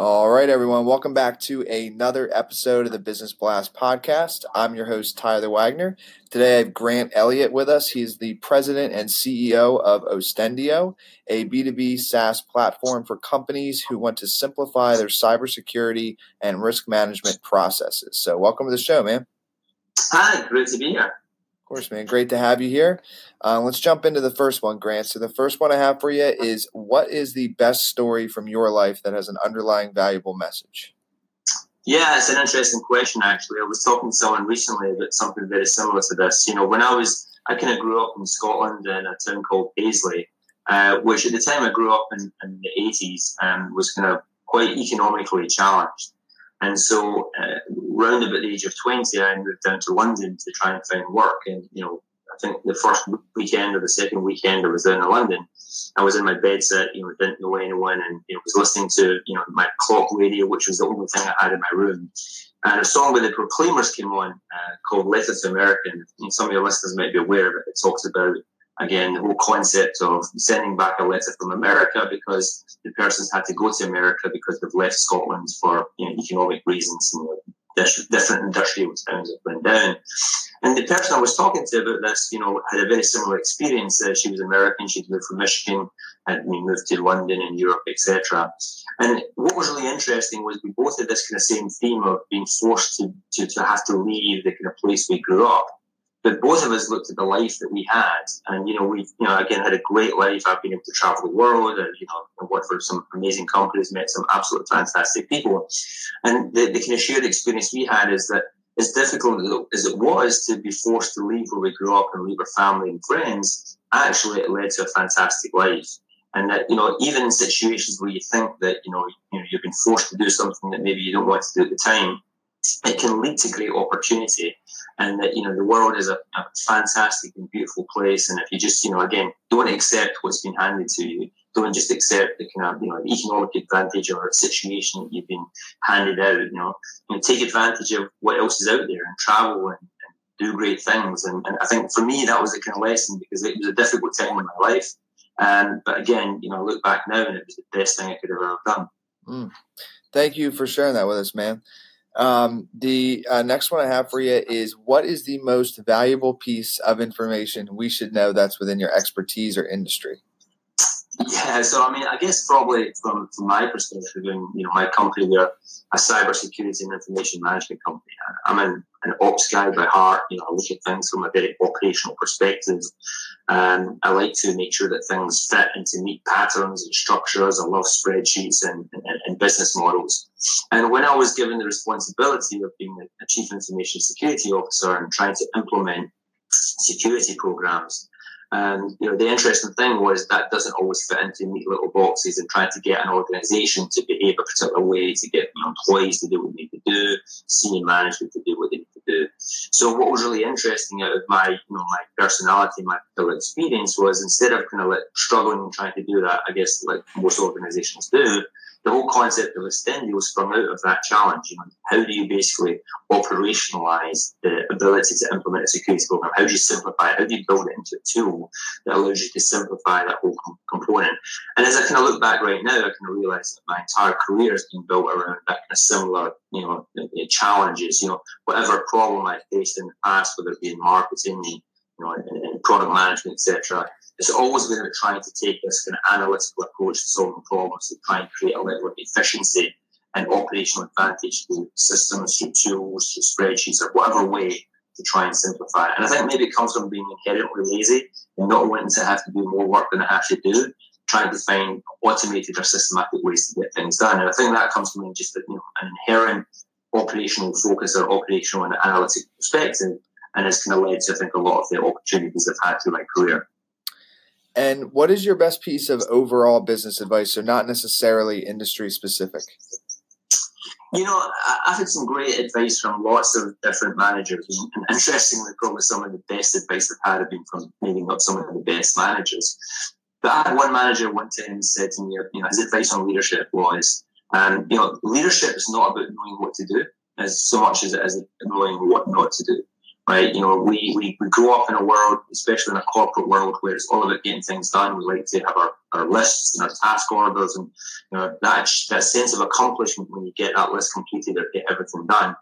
All right, everyone. Welcome back to another episode of the Business Blast podcast. I'm your host, Tyler Wagner. Today I have Grant Elliott with us. He's the president and CEO of Ostendio, a B2B SaaS platform for companies who want to simplify their cybersecurity and risk management processes. So, welcome to the show, man. Hi, great to be here. Of course, man. Great to have you here. Uh, let's jump into the first one, Grant. So, the first one I have for you is what is the best story from your life that has an underlying valuable message? Yeah, it's an interesting question, actually. I was talking to someone recently about something very similar to this. You know, when I was, I kind of grew up in Scotland in a town called Paisley, uh, which at the time I grew up in, in the 80s um, was kind of quite economically challenged. And so, uh, round about the age of 20, I moved down to London to try and find work. And, you know, I think the first weekend or the second weekend I was down in London, I was in my bed set, you know, didn't know anyone and, you know, was listening to, you know, my clock radio, which was the only thing I had in my room. And a song by the Proclaimers came on uh, called Letter to America. And some of your listeners might be aware of it. It talks about again, the whole concept of sending back a letter from America because the person's had to go to America because they've left Scotland for you know, economic reasons and different industrial towns have gone down. And the person I was talking to about this, you know, had a very similar experience. Uh, she was American. She'd moved from Michigan and we moved to London and Europe, etc. And what was really interesting was we both had this kind of same theme of being forced to, to, to have to leave the kind of place we grew up but both of us looked at the life that we had, and you know, we you know again had a great life. I've been able to travel the world, and you know, worked for some amazing companies, met some absolutely fantastic people, and the, the kind of shared experience we had is that as difficult as it was to be forced to leave where we grew up and leave our family and friends, actually it led to a fantastic life. And that, you know, even in situations where you think that, you know, you you've been forced to do something that maybe you don't want to do at the time, it can lead to great opportunity and that you know the world is a, a, fantastic and beautiful place. And if you just you know again don't accept what's been handed to you. Don't just accept the kind of you know economic advantage or situation that you've been handed out you know, take advantage of what else is out there and travel and, and do great things. And, and, i think for me that was a kind of lesson because it was a difficult time in my life. Um, but again you know i look back now and it was the best thing i could have ever done. Mm. thank you for sharing that with us man um, the uh, next one I have for you is what is the most valuable piece of information we should know that's within your expertise or industry? Yeah, so I mean, I guess probably from, from my perspective, and you know, my company, we're a cybersecurity and information management company. I'm an, an ops guy by heart. You know, I look at things from a very operational perspective. Um, I like to make sure that things fit into neat patterns and structures. I love spreadsheets and, and, business models. And when I was given the responsibility of being a chief information security officer and trying to implement security programs, and you know, the interesting thing was that doesn't always fit into neat little boxes. And trying to get an organisation to behave a particular way, to get employees to do what they need to do, senior management to do what they need to do. So, what was really interesting out of my, you know, my personality, my experience was instead of kind of like struggling and trying to do that, I guess like most organisations do, the whole concept of Ostendio sprung out of that challenge. You know, how do you basically operationalize the ability to implement a security program? How do you simplify it? How do you build it into a tool that allows you to simplify that whole com- component? And as I kind of look back right now, I kind of realize that my entire career has been built around that kind of similar, you know, challenges. You know, whatever problem I faced in the past, whether it be in marketing, you know, in, in product management, etc it's always been about trying to take this kind of analytical approach to solving problems and try and create a level of efficiency and operational advantage through systems, through tools, through spreadsheets, or whatever way to try and simplify it. And I think maybe it comes from being inherently lazy and not wanting to have to do more work than I actually do, trying to find automated or systematic ways to get things done. And I think that comes from just you know, an inherent operational focus or operational and analytic perspective and has kind of led to I think a lot of the opportunities I've had through my career. And what is your best piece of overall business advice? So not necessarily industry specific. You know, I've had some great advice from lots of different managers, and interestingly, probably some of the best advice I've had have been from meeting up some of the best managers. But I had one manager one time said to me, you know, his advice on leadership was, um, you know, leadership is not about knowing what to do as so much as it is knowing what not to do right? You know, we, we, we grow up in a world, especially in a corporate world, where it's all about getting things done. We like to have our, our lists and our task orders, and you know that that sense of accomplishment when you get that list completed or get everything done.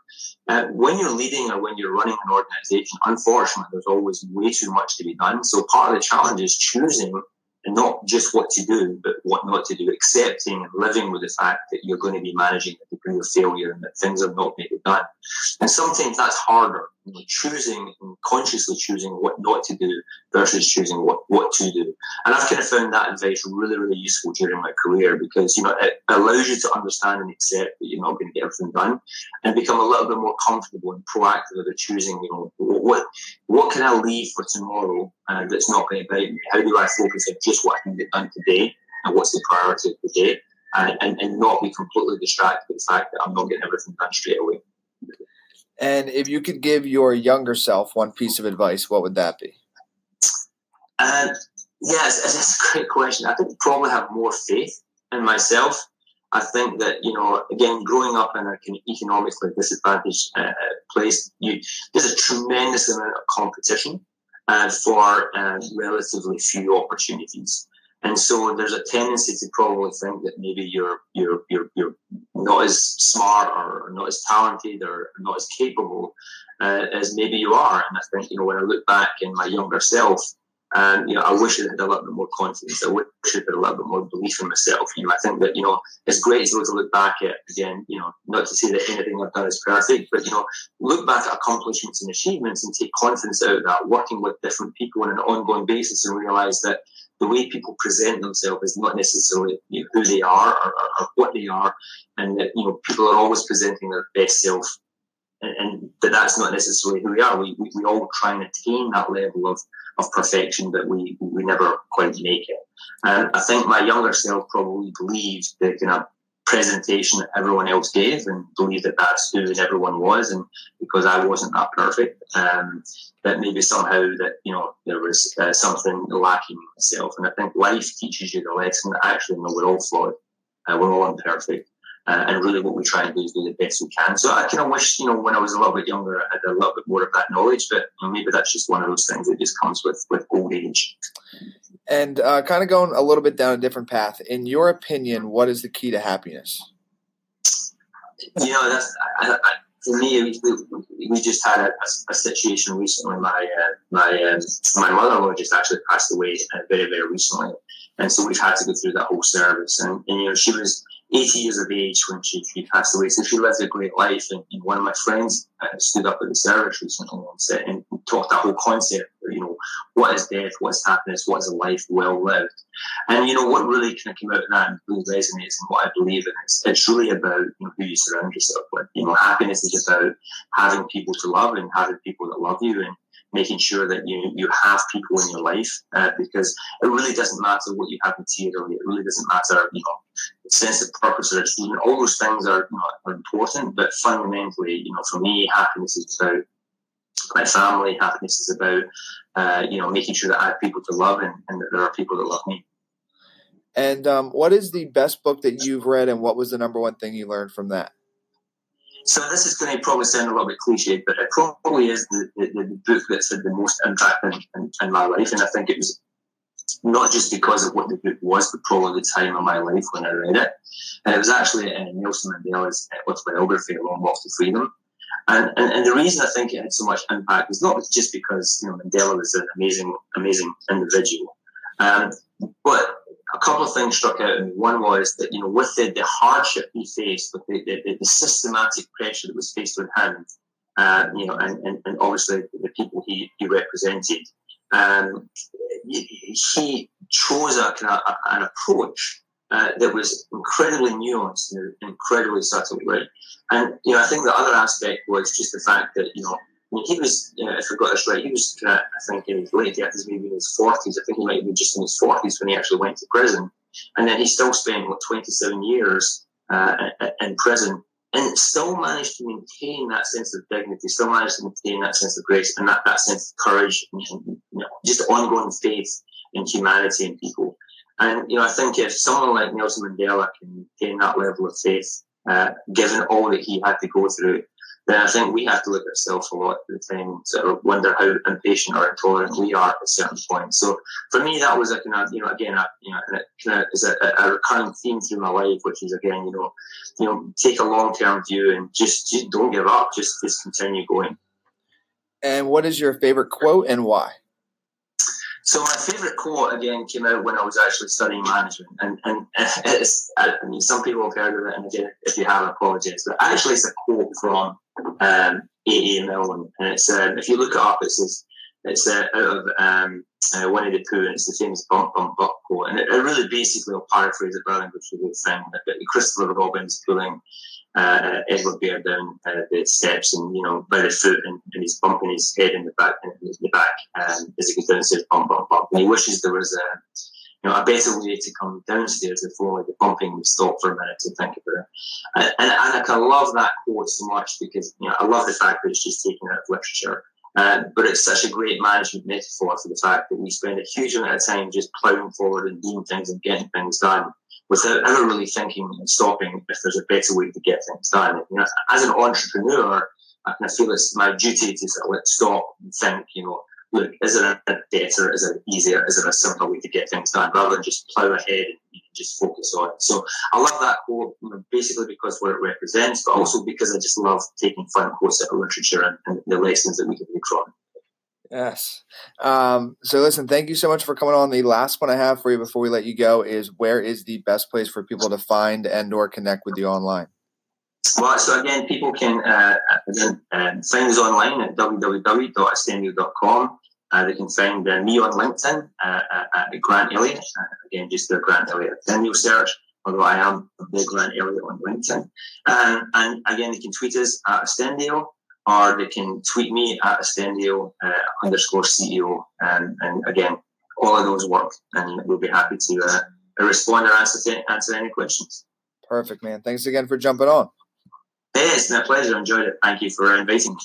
Uh, when you're leading or when you're running an organization, unfortunately, there's always way too much to be done. So part of the challenge is choosing not just what to do, but what not to do, accepting and living with the fact that you're going to be managing a degree of failure and that things are not going to be done. And sometimes that's harder you know, choosing and consciously choosing what not to do versus choosing what, what to do. And I've kind of found that advice really, really useful during my career because, you know, it allows you to understand and accept that you're not going to get everything done and become a little bit more comfortable and proactive about choosing, you know, what, what can I leave for tomorrow uh, that's not going to bite me? How do I focus on just what I can get done today and what's the priority of the day? And, and, and not be completely distracted by the fact that I'm not getting everything done straight away. And if you could give your younger self one piece of advice, what would that be? Uh, yes, that's a great question. I think probably have more faith in myself. I think that you know, again, growing up in a economically disadvantaged uh, place, you, there's a tremendous amount of competition uh, for uh, relatively few opportunities. And so there's a tendency to probably think that maybe you're you're you're you're not as smart or not as talented or not as capable uh, as maybe you are. And I think you know when I look back in my younger self, and you know I wish I had a little bit more confidence. I wish I had a little bit more belief in myself. You know I think that you know it's great to, to look back at again. You know not to say that anything I've done is perfect, but you know look back at accomplishments and achievements and take confidence out of that. Working with different people on an ongoing basis and realize that the way people present themselves is not necessarily you know, who they are or, or, or, what they are, and that you know people are always presenting their best self, and, and that that's not necessarily who we are. We, we, we all try and attain that level of, of perfection, but we we never quite make it. And I think my younger self probably believed the kind of presentation that everyone else gave and believed that that's who everyone was. And because I wasn't that perfect, um, that maybe somehow that, you know, there was uh, something lacking in myself. And I think life teaches you the lesson that actually, no we're all flawed. Uh, we're all imperfect. Uh, and really what we try and do is do the best we can. So I kind of wish, you know, when I was a little bit younger, I had a little bit more of that knowledge, but you know, maybe that's just one of those things that just comes with, with old age. And uh, kind of going a little bit down a different path. In your opinion, what is the key to happiness? You know, that's I, I, for me. We, we just had a, a, situation recently. My uh, my um, my mother-in-law just actually passed away uh, very very recently, and so we've had to go through that whole service. And, and you know, she was 80 years of age when she, she passed away. So she lived a great life. And, and one of my friends uh, stood up at the service recently and, said, and talked that whole concept, what is death, what is happiness, what is a life well lived. And, you know, what really kind of came out of that and really resonates and what I believe in is it's really about you know, who you surround yourself with. You know, happiness is about having people to love and having people that love you. And making sure that you you have people in your life uh, because it really doesn't matter what you have materially. It really doesn't matter, you know, sense of purpose or achievement. All those things are, you know, are important, but fundamentally, you know, for me, happiness is about my family. Happiness is about, uh, you know, making sure that I have people to love and, and that there are people that love me. And um, what is the best book that you've read, and what was the number one thing you learned from that? So this is going to probably sound a little bit cliche, but it probably is the, the, the book that's had the most impact in, in, in, my life. And I think it was not just because of what the book was, but probably the time of my life when I read it. And it was actually uh, Nelson Mandela's autobiography, Long Walk to Freedom. And, and, and, the reason I think it had so much impact is not just because you know Mandela was an amazing, amazing individual, um, but a couple of things struck out me. One was that, you know, with the, the hardship he faced, with the, the, the systematic pressure that was faced on him, uh, you know, and, and, and obviously the people he, he represented, um, he chose a, a, an approach uh, that was incredibly nuanced and incredibly subtle, right? And, you know, I think the other aspect was just the fact that, you know, mean, he was, you know, if I got this right, he was, uh, I think, in his late 30s, maybe in his 40s. I think he might have been just in his 40s when he actually went to prison. And then he still spent, what, 27 years uh, in prison and still managed to maintain that sense of dignity, still managed to maintain that sense of grace and that, that sense of courage and, you know, just ongoing faith in humanity and people. And, you know, I think if someone like Nelson Mandela can gain that level of faith, uh, given all that he had to go through, then I think we have to look at ourselves a lot at the time, sort of wonder how impatient or intolerant we are at a certain points. So for me, that was a kind of, you know, again, a, you know, and it kind of is a, a recurring theme through my life, which is again, you know, you know, take a long term view and just, just don't give up, just just continue going. And what is your favorite quote and why? So my favorite quote again came out when I was actually studying management, and and it's I mean some people have heard of it, and again if you have, apologies, but actually it's a quote from um, A. A. Milne, and it's um, if you look it up, it says it's uh, out of um, uh, Winnie the Pooh, and it's the famous bump bump bump quote, and it, it really basically, I'll paraphrase it rather than go through the thing, but Christopher Robin's pulling uh, Edward Bear down uh, the steps and, you know, by the foot and, and he's bumping his head in the back, in the back um, as he goes downstairs, bump, bump, bump. And he wishes there was a, you know, a better way to come downstairs if only the bumping would stop for a minute to think about it. And, and, and I love that quote so much because, you know, I love the fact that it's just taken out of literature. Uh, but it's such a great management metaphor for the fact that we spend a huge amount of time just plowing forward and doing things and getting things done without ever really thinking and stopping if there's a better way to get things done. You know, as an entrepreneur, I kind of feel it's my duty to sort of like stop and think, you know, look, is it a better, is it easier, is it a simpler way to get things done rather than just plow ahead and just focus on it. So I love that quote, basically because what it represents, but also because I just love taking fun quotes out of literature and, and the lessons that we can take from. Yes. Um, so listen, thank you so much for coming on. The last one I have for you before we let you go is where is the best place for people to find and or connect with you online? Well, so again, people can uh, again, uh, find us online at www.ostendio.com. Uh, they can find uh, me on LinkedIn uh, at Grant Elliott. Uh, again, just the Grant Elliott Ostendio search, although I am big Grant Elliott on LinkedIn. Um, and again, they can tweet us at Ostendio or they can tweet me at Ostendio uh, underscore CEO. And, and again, all of those work, and we'll be happy to uh, respond or answer, to, answer any questions. Perfect, man. Thanks again for jumping on. Hey, it's been a pleasure. I enjoyed it. Thank you for inviting me.